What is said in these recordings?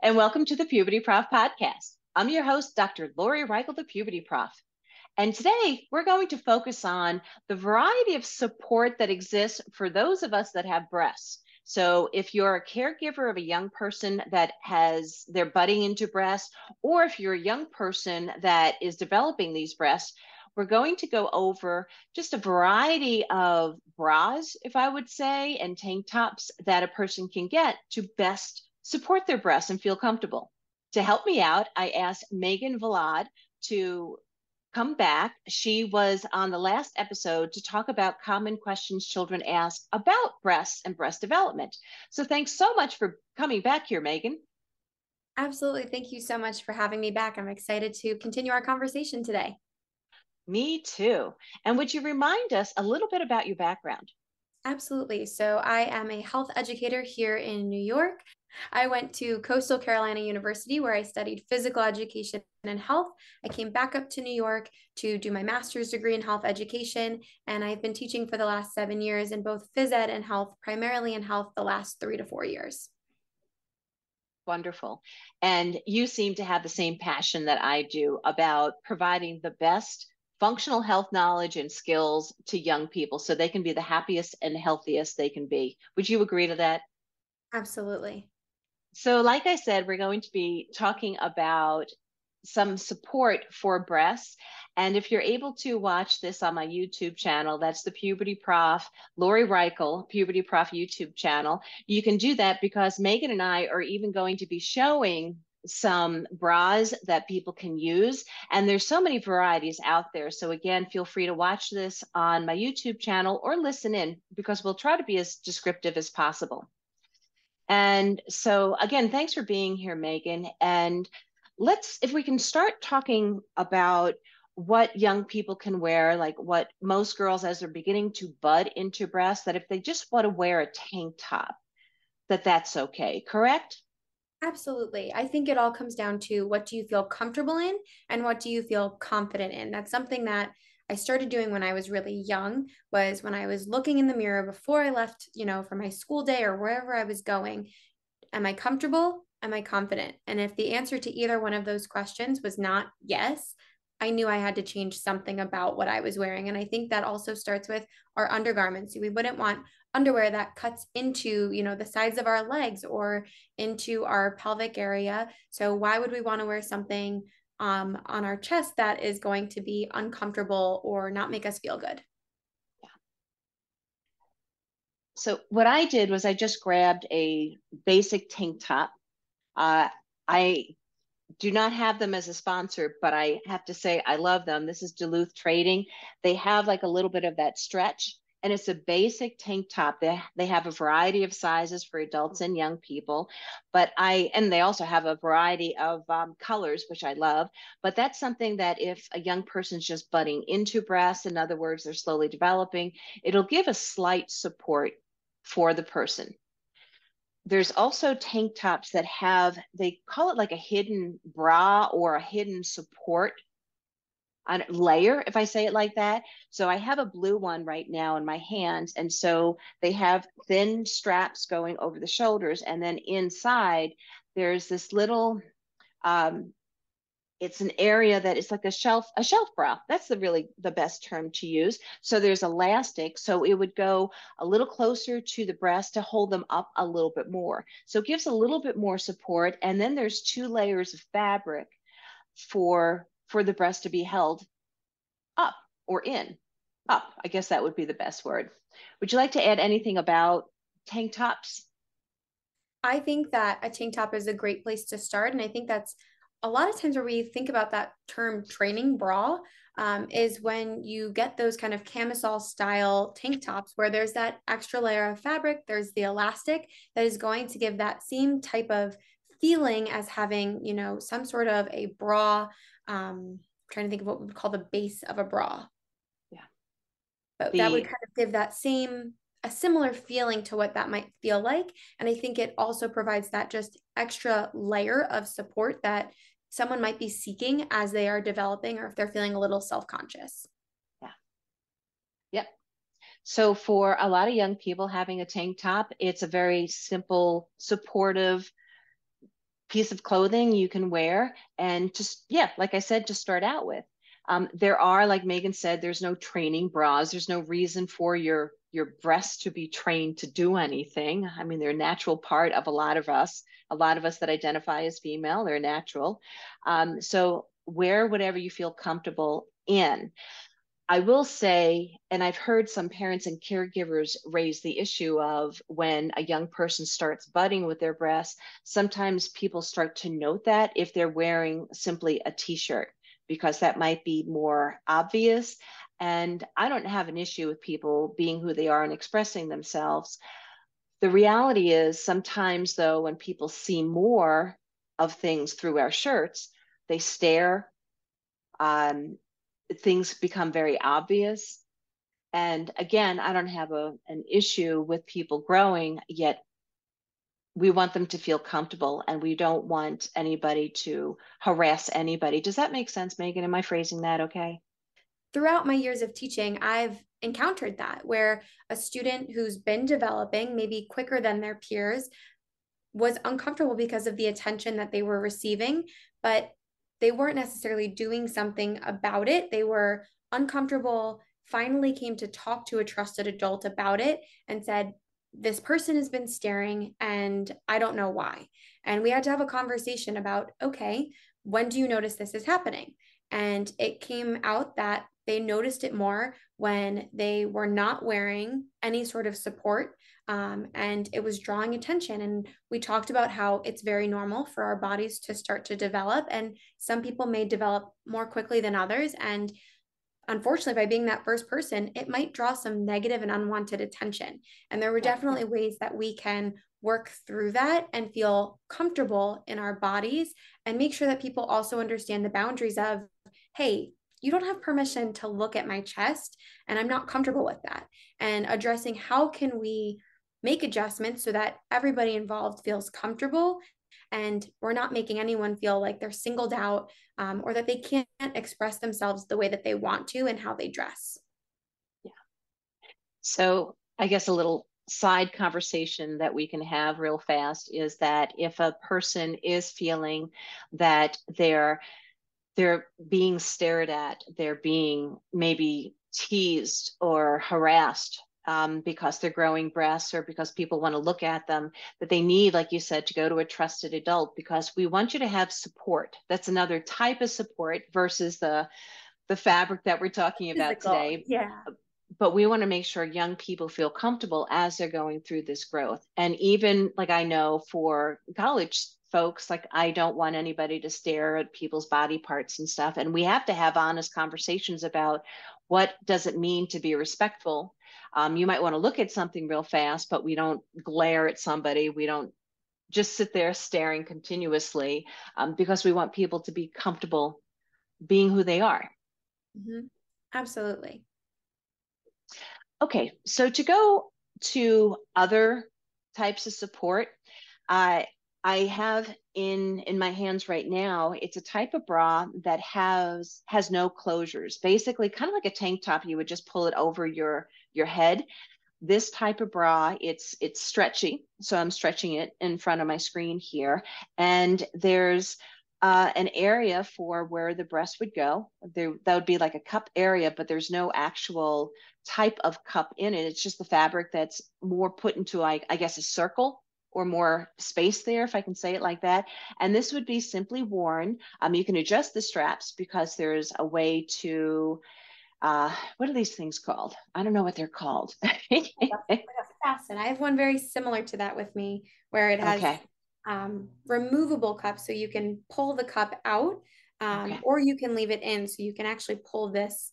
And welcome to the Puberty Prof podcast. I'm your host, Dr. Lori Reichel, the Puberty Prof. And today we're going to focus on the variety of support that exists for those of us that have breasts. So, if you're a caregiver of a young person that has their budding into breasts, or if you're a young person that is developing these breasts, we're going to go over just a variety of bras, if I would say, and tank tops that a person can get to best support their breasts and feel comfortable. To help me out, I asked Megan Vlad to come back. She was on the last episode to talk about common questions children ask about breasts and breast development. So thanks so much for coming back here, Megan. Absolutely. Thank you so much for having me back. I'm excited to continue our conversation today. Me too. And would you remind us a little bit about your background? Absolutely. So, I am a health educator here in New York. I went to Coastal Carolina University where I studied physical education and health. I came back up to New York to do my master's degree in health education, and I've been teaching for the last seven years in both phys ed and health, primarily in health, the last three to four years. Wonderful. And you seem to have the same passion that I do about providing the best functional health knowledge and skills to young people so they can be the happiest and healthiest they can be. Would you agree to that? Absolutely. So, like I said, we're going to be talking about some support for breasts. And if you're able to watch this on my YouTube channel, that's the Puberty Prof, Lori Reichel, Puberty Prof YouTube channel, you can do that because Megan and I are even going to be showing some bras that people can use. And there's so many varieties out there. So again, feel free to watch this on my YouTube channel or listen in because we'll try to be as descriptive as possible. And so, again, thanks for being here, Megan. And let's, if we can start talking about what young people can wear, like what most girls, as they're beginning to bud into breasts, that if they just want to wear a tank top, that that's okay, correct? Absolutely. I think it all comes down to what do you feel comfortable in and what do you feel confident in? That's something that I started doing when I was really young was when I was looking in the mirror before I left, you know, for my school day or wherever I was going. Am I comfortable? Am I confident? And if the answer to either one of those questions was not yes, I knew I had to change something about what I was wearing. And I think that also starts with our undergarments. We wouldn't want underwear that cuts into, you know, the sides of our legs or into our pelvic area. So why would we want to wear something um, on our chest that is going to be uncomfortable or not make us feel good. Yeah. So what I did was I just grabbed a basic tank top. Uh, I do not have them as a sponsor, but I have to say I love them. This is Duluth Trading. They have like a little bit of that stretch and it's a basic tank top. They, they have a variety of sizes for adults and young people, but I, and they also have a variety of um, colors, which I love. But that's something that if a young person's just budding into breasts, in other words, they're slowly developing, it'll give a slight support for the person. There's also tank tops that have, they call it like a hidden bra or a hidden support on layer, if I say it like that. So I have a blue one right now in my hands. And so they have thin straps going over the shoulders. And then inside, there's this little, um, it's an area that is like a shelf, a shelf bra. That's the really the best term to use. So there's elastic. So it would go a little closer to the breast to hold them up a little bit more. So it gives a little bit more support. And then there's two layers of fabric for for the breast to be held up or in. Up, I guess that would be the best word. Would you like to add anything about tank tops? I think that a tank top is a great place to start. And I think that's a lot of times where we think about that term training bra um, is when you get those kind of camisole style tank tops where there's that extra layer of fabric, there's the elastic that is going to give that same type of feeling as having, you know, some sort of a bra. Um, trying to think of what we would call the base of a bra. Yeah. But the, that would kind of give that same a similar feeling to what that might feel like. And I think it also provides that just extra layer of support that someone might be seeking as they are developing or if they're feeling a little self-conscious. Yeah. Yep. So for a lot of young people having a tank top, it's a very simple, supportive piece of clothing you can wear and just yeah, like I said, just start out with. Um, there are, like Megan said, there's no training bras. There's no reason for your your breasts to be trained to do anything. I mean, they're a natural part of a lot of us. A lot of us that identify as female, they're natural. Um, so wear whatever you feel comfortable in. I will say, and I've heard some parents and caregivers raise the issue of when a young person starts budding with their breasts, sometimes people start to note that if they're wearing simply a t shirt because that might be more obvious. And I don't have an issue with people being who they are and expressing themselves. The reality is, sometimes though, when people see more of things through our shirts, they stare. Um, things become very obvious. And again, I don't have a, an issue with people growing, yet we want them to feel comfortable and we don't want anybody to harass anybody. Does that make sense, Megan? Am I phrasing that okay? Throughout my years of teaching, I've encountered that where a student who's been developing maybe quicker than their peers was uncomfortable because of the attention that they were receiving, but they weren't necessarily doing something about it. They were uncomfortable, finally came to talk to a trusted adult about it and said, this person has been staring and I don't know why. And we had to have a conversation about, okay, when do you notice this is happening? And it came out that they noticed it more when they were not wearing any sort of support um, and it was drawing attention. And we talked about how it's very normal for our bodies to start to develop, and some people may develop more quickly than others. And unfortunately, by being that first person, it might draw some negative and unwanted attention. And there were definitely ways that we can work through that and feel comfortable in our bodies and make sure that people also understand the boundaries of, hey, you don't have permission to look at my chest and i'm not comfortable with that and addressing how can we make adjustments so that everybody involved feels comfortable and we're not making anyone feel like they're singled out um, or that they can't express themselves the way that they want to and how they dress. Yeah. So I guess a little side conversation that we can have real fast is that if a person is feeling that they're they're being stared at, they're being maybe teased or harassed um, because they're growing breasts or because people want to look at them, that they need, like you said, to go to a trusted adult because we want you to have support. That's another type of support versus the the fabric that we're talking about Physical. today. Yeah. But we want to make sure young people feel comfortable as they're going through this growth. And even like I know for college folks, like I don't want anybody to stare at people's body parts and stuff. And we have to have honest conversations about what does it mean to be respectful um, you might want to look at something real fast, but we don't glare at somebody. We don't just sit there staring continuously um, because we want people to be comfortable being who they are. Mm-hmm. Absolutely. Okay, so to go to other types of support, uh, I have in in my hands right now. It's a type of bra that has has no closures. Basically, kind of like a tank top. You would just pull it over your your head. This type of bra, it's it's stretchy. So I'm stretching it in front of my screen here, and there's uh, an area for where the breast would go. There, that would be like a cup area, but there's no actual type of cup in it. It's just the fabric that's more put into like I guess a circle or more space there, if I can say it like that. And this would be simply worn. Um, you can adjust the straps because there's a way to, uh, what are these things called? I don't know what they're called. fasten. I have one very similar to that with me where it has okay. um, removable cups so you can pull the cup out um, okay. or you can leave it in so you can actually pull this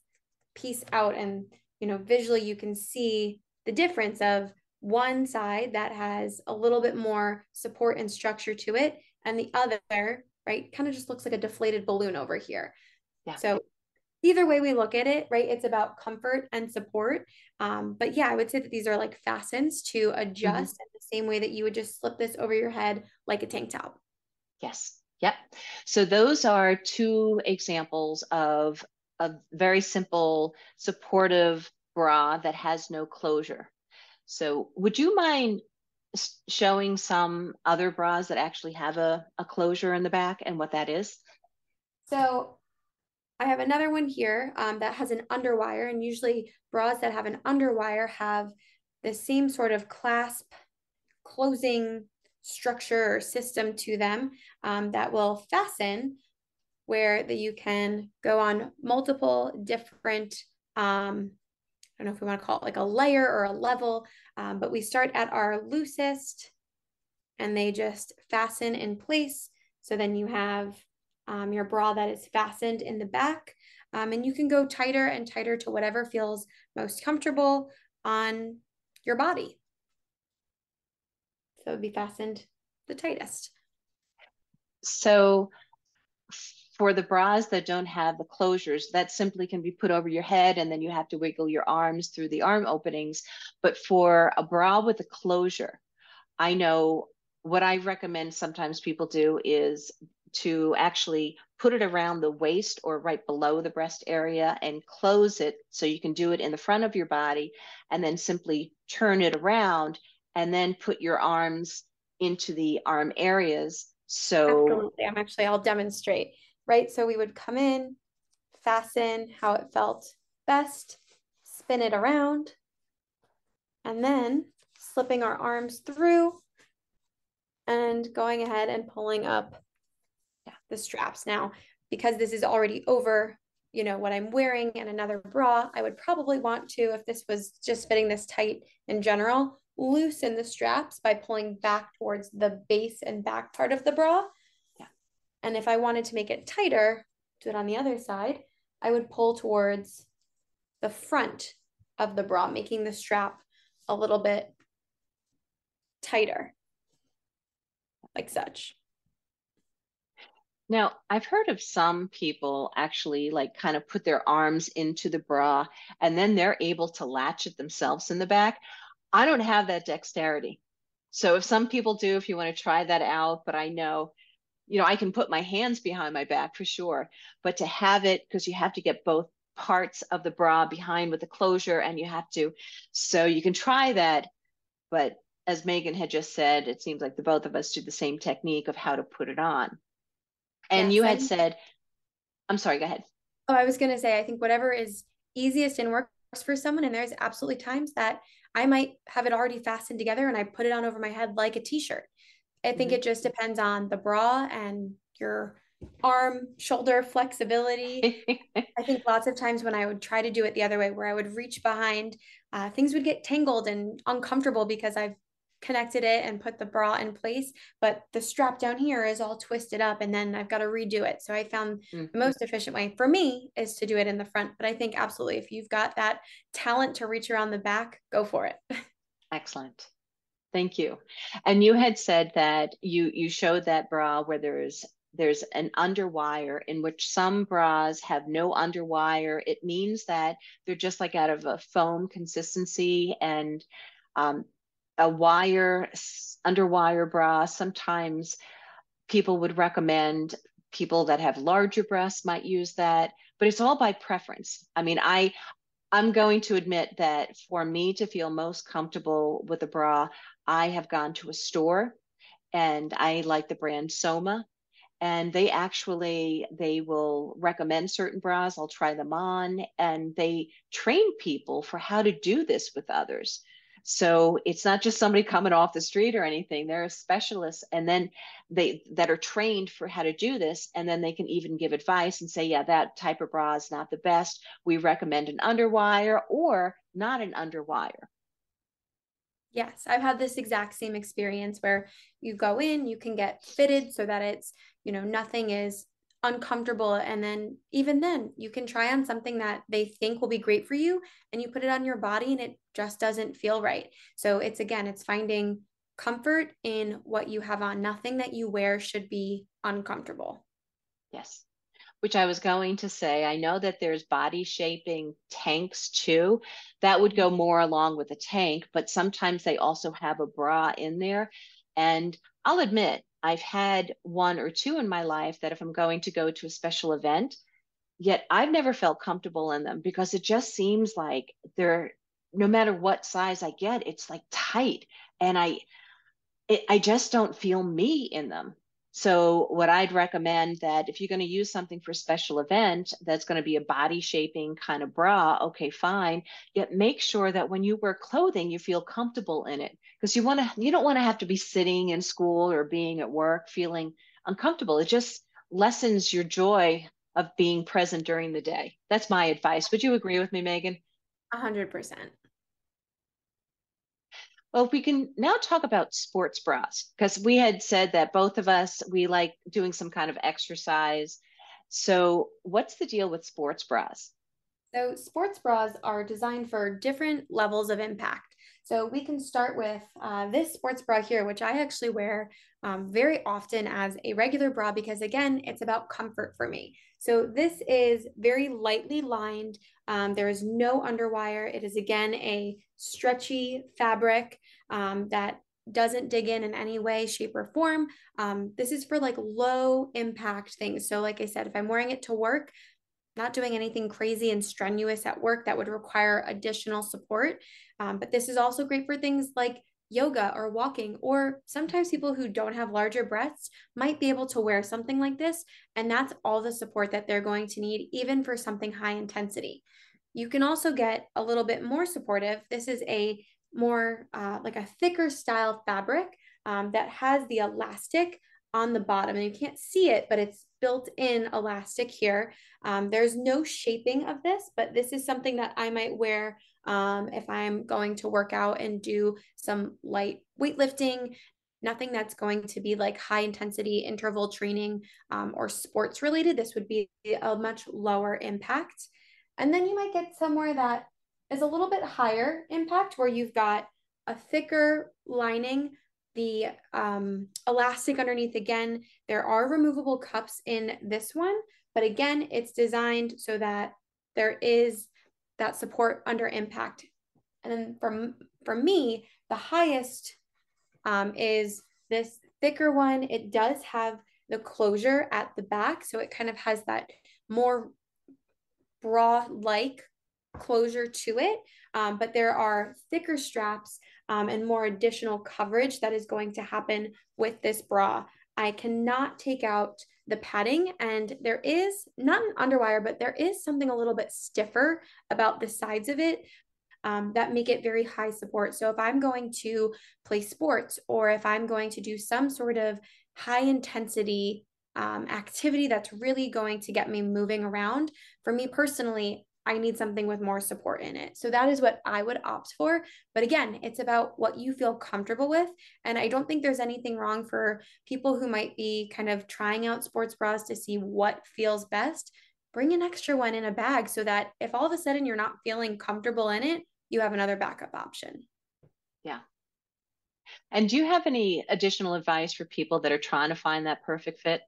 piece out and you know visually you can see the difference of one side that has a little bit more support and structure to it and the other, right, kind of just looks like a deflated balloon over here. Yeah. So either way we look at it, right, it's about comfort and support. Um, but yeah, I would say that these are like fastens to adjust mm-hmm. in the same way that you would just slip this over your head like a tank top. Yes. Yep. So those are two examples of a very simple supportive bra that has no closure. So would you mind showing some other bras that actually have a, a closure in the back and what that is? So I have another one here um, that has an underwire, and usually bras that have an underwire have the same sort of clasp closing structure or system to them um, that will fasten where that you can go on multiple different um, I don't know if we want to call it like a layer or a level, um, but we start at our loosest and they just fasten in place. So then you have um, your bra that is fastened in the back. Um, and you can go tighter and tighter to whatever feels most comfortable on your body. So it would be fastened the tightest. So for the bras that don't have the closures, that simply can be put over your head and then you have to wiggle your arms through the arm openings. But for a bra with a closure, I know what I recommend sometimes people do is to actually put it around the waist or right below the breast area and close it so you can do it in the front of your body and then simply turn it around and then put your arms into the arm areas so Absolutely. I'm actually I'll demonstrate right? So we would come in, fasten how it felt best, spin it around, and then slipping our arms through and going ahead and pulling up the straps. Now, because this is already over, you know, what I'm wearing and another bra, I would probably want to, if this was just fitting this tight in general, loosen the straps by pulling back towards the base and back part of the bra and if I wanted to make it tighter, do it on the other side, I would pull towards the front of the bra, making the strap a little bit tighter, like such. Now, I've heard of some people actually like kind of put their arms into the bra and then they're able to latch it themselves in the back. I don't have that dexterity. So if some people do, if you want to try that out, but I know you know, I can put my hands behind my back for sure, but to have it, because you have to get both parts of the bra behind with the closure and you have to, so you can try that. But as Megan had just said, it seems like the both of us do the same technique of how to put it on. And yes, you had said, I'm sorry, go ahead. Oh, I was going to say, I think whatever is easiest and works for someone, and there's absolutely times that I might have it already fastened together and I put it on over my head like a t shirt. I think mm-hmm. it just depends on the bra and your arm shoulder flexibility. I think lots of times when I would try to do it the other way, where I would reach behind, uh, things would get tangled and uncomfortable because I've connected it and put the bra in place, but the strap down here is all twisted up and then I've got to redo it. So I found mm-hmm. the most efficient way for me is to do it in the front. But I think absolutely, if you've got that talent to reach around the back, go for it. Excellent. Thank you. And you had said that you you showed that bra where there's there's an underwire in which some bras have no underwire. It means that they're just like out of a foam consistency and um, a wire underwire bra. Sometimes people would recommend people that have larger breasts might use that, but it's all by preference. I mean, I I'm going to admit that for me to feel most comfortable with a bra, I have gone to a store and I like the brand Soma and they actually they will recommend certain bras. I'll try them on and they train people for how to do this with others. So it's not just somebody coming off the street or anything. They're specialists and then they that are trained for how to do this and then they can even give advice and say yeah that type of bra is not the best. We recommend an underwire or not an underwire Yes, I've had this exact same experience where you go in, you can get fitted so that it's, you know, nothing is uncomfortable. And then even then, you can try on something that they think will be great for you and you put it on your body and it just doesn't feel right. So it's again, it's finding comfort in what you have on. Nothing that you wear should be uncomfortable. Yes. Which I was going to say, I know that there's body shaping tanks too. That would go more along with a tank, but sometimes they also have a bra in there. And I'll admit, I've had one or two in my life that if I'm going to go to a special event, yet I've never felt comfortable in them because it just seems like they're no matter what size I get, it's like tight. And I it, I just don't feel me in them. So what I'd recommend that if you're going to use something for a special event that's going to be a body shaping kind of bra, okay, fine. Yet make sure that when you wear clothing, you feel comfortable in it because you want to you don't want to have to be sitting in school or being at work feeling uncomfortable. It just lessens your joy of being present during the day. That's my advice. Would you agree with me, Megan? A hundred percent. Well, we can now talk about sports bras because we had said that both of us we like doing some kind of exercise. So, what's the deal with sports bras? So, sports bras are designed for different levels of impact. So, we can start with uh, this sports bra here, which I actually wear um, very often as a regular bra because, again, it's about comfort for me. So, this is very lightly lined. Um, there is no underwire. It is, again, a stretchy fabric um, that doesn't dig in in any way, shape, or form. Um, this is for like low impact things. So, like I said, if I'm wearing it to work, not doing anything crazy and strenuous at work that would require additional support. Um, but this is also great for things like yoga or walking, or sometimes people who don't have larger breasts might be able to wear something like this. And that's all the support that they're going to need, even for something high intensity. You can also get a little bit more supportive. This is a more uh, like a thicker style fabric um, that has the elastic on the bottom. And you can't see it, but it's built in elastic here. Um, there's no shaping of this, but this is something that I might wear um, if I'm going to work out and do some light weightlifting. Nothing that's going to be like high intensity interval training um, or sports related. This would be a much lower impact. And then you might get somewhere that is a little bit higher impact where you've got a thicker lining, the um, elastic underneath again. There are removable cups in this one, but again, it's designed so that there is that support under impact. And then from, for me, the highest um, is this thicker one. It does have the closure at the back. So it kind of has that more bra like closure to it, um, but there are thicker straps um, and more additional coverage that is going to happen with this bra. I cannot take out the padding and there is not an underwire, but there is something a little bit stiffer about the sides of it um, that make it very high support. So if I'm going to play sports or if I'm going to do some sort of high intensity um, activity that's really going to get me moving around. For me personally, I need something with more support in it. So that is what I would opt for. But again, it's about what you feel comfortable with. And I don't think there's anything wrong for people who might be kind of trying out sports bras to see what feels best. Bring an extra one in a bag so that if all of a sudden you're not feeling comfortable in it, you have another backup option. Yeah. And do you have any additional advice for people that are trying to find that perfect fit?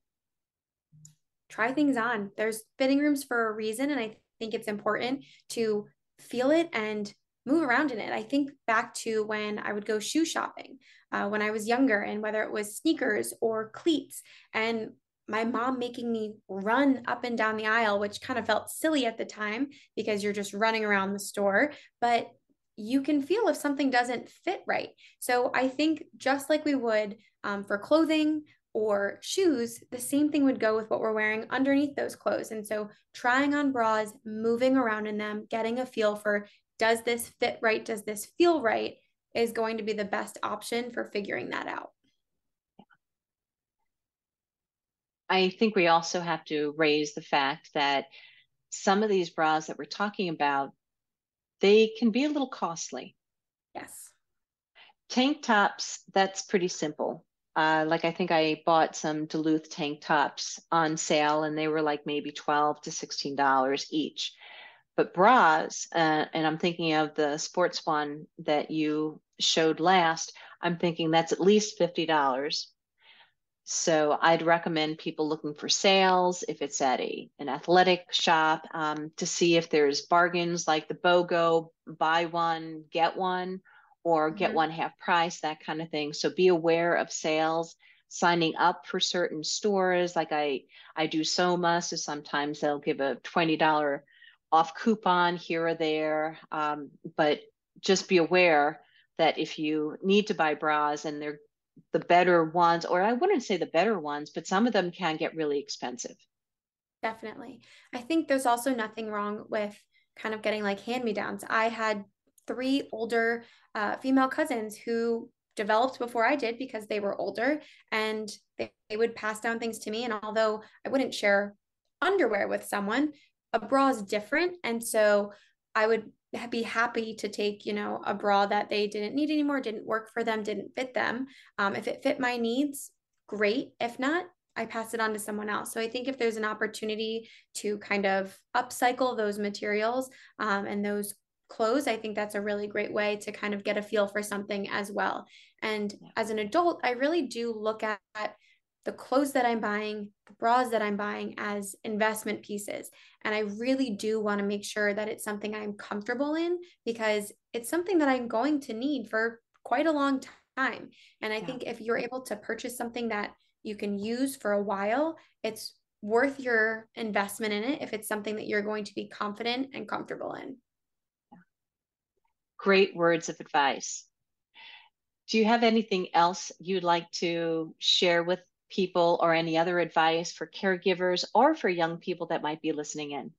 try things on. There's fitting rooms for a reason. And I think it's important to feel it and move around in it. I think back to when I would go shoe shopping uh, when I was younger, and whether it was sneakers or cleats, and my mom making me run up and down the aisle, which kind of felt silly at the time because you're just running around the store. But you can feel if something doesn't fit right. So I think just like we would um, for clothing or shoes, the same thing would go with what we're wearing underneath those clothes. And so trying on bras, moving around in them, getting a feel for does this fit right? Does this feel right? Is going to be the best option for figuring that out. I think we also have to raise the fact that some of these bras that we're talking about, they can be a little costly. Yes. Tank tops, that's pretty simple. Uh, like I think I bought some Duluth tank tops on sale and they were like maybe 12 to $16 each. But bras, uh, and I'm thinking of the sports one that you showed last, I'm thinking that's at least $50. So I'd recommend people looking for sales if it's at a an athletic shop um, to see if there's bargains like the BOGO, buy one get one, or get mm-hmm. one half price, that kind of thing. So be aware of sales. Signing up for certain stores, like I I do Soma, so sometimes they'll give a twenty dollar off coupon here or there. Um, but just be aware that if you need to buy bras and they're the better ones, or I wouldn't say the better ones, but some of them can get really expensive. Definitely. I think there's also nothing wrong with kind of getting like hand me downs. I had three older uh, female cousins who developed before I did because they were older and they, they would pass down things to me. And although I wouldn't share underwear with someone, a bra is different. And so I would be happy to take you know a bra that they didn't need anymore didn't work for them didn't fit them um, if it fit my needs great if not i pass it on to someone else so i think if there's an opportunity to kind of upcycle those materials um, and those clothes i think that's a really great way to kind of get a feel for something as well and as an adult i really do look at the clothes that I'm buying, the bras that I'm buying as investment pieces. And I really do want to make sure that it's something I'm comfortable in because it's something that I'm going to need for quite a long time. And I yeah. think if you're able to purchase something that you can use for a while, it's worth your investment in it if it's something that you're going to be confident and comfortable in. Great words of advice. Do you have anything else you'd like to share with people or any other advice for caregivers or for young people that might be listening in?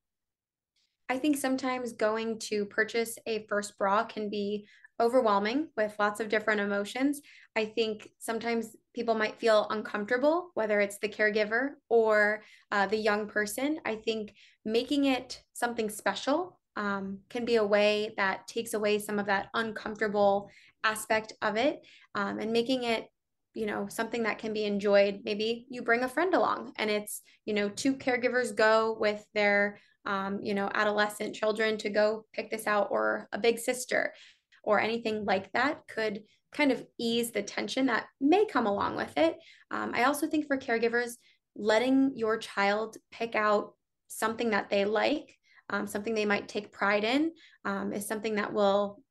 I think sometimes going to purchase a first bra can be overwhelming with lots of different emotions. I think sometimes people might feel uncomfortable, whether it's the caregiver or uh, the young person. I think making it something special um, can be a way that takes away some of that uncomfortable aspect of it um, and making it you know something that can be enjoyed. Maybe you bring a friend along and it's you know two caregivers go with their um, you know adolescent children to go pick this out or a big sister or anything like that could kind of ease the tension that may come along with it. Um, i also think for caregivers letting your child pick out something that they like um, something they might take pride in um, is something that will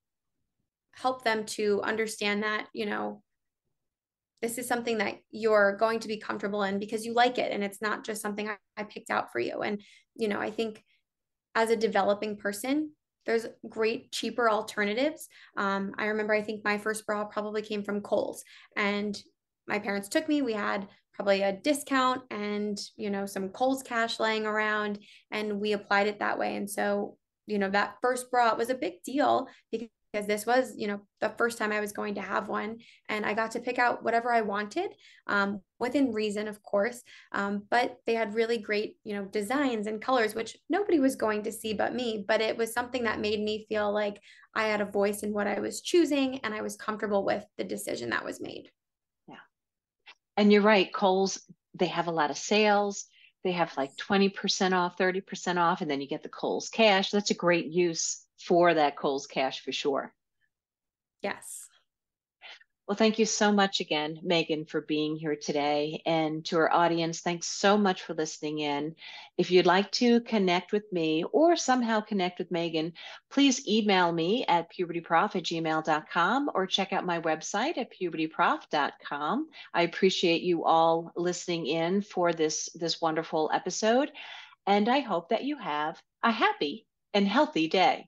help them to understand that you know this is something that you're going to be comfortable in because you like it and it's not just something I, I picked out for you. And you know i think as a developing person there's great cheaper alternatives. Um, i remember i think my first bra probably came from kohl's and my parents took me. We had probably a discount and you know some kohl's cash laying around and we applied it that way and so you know that first bra was a big deal because this was, you know, the first time I was going to have one. And I got to pick out whatever I wanted um, within reason, of course. Um, but they had really great, you know, designs and colors, which nobody was going to see but me. But it was something that made me feel like I had a voice in what I was choosing and I was comfortable with the decision that was made. And you're right, Kohl's, they have a lot of sales they have like 20% off, 30% off, and then you get the Kohl's cash. That's a great use for that Kohl's cash for sure. Yes. Well, thank you so much again, Megan, for being here today. And to our audience, thanks so much for listening in. If you'd like to connect with me or somehow connect with Megan, please email me at pubertyprof at gmail.com or check out my website at pubertyprof.com. I appreciate you all listening in for this, this wonderful episode. And I hope that you have a happy and healthy day.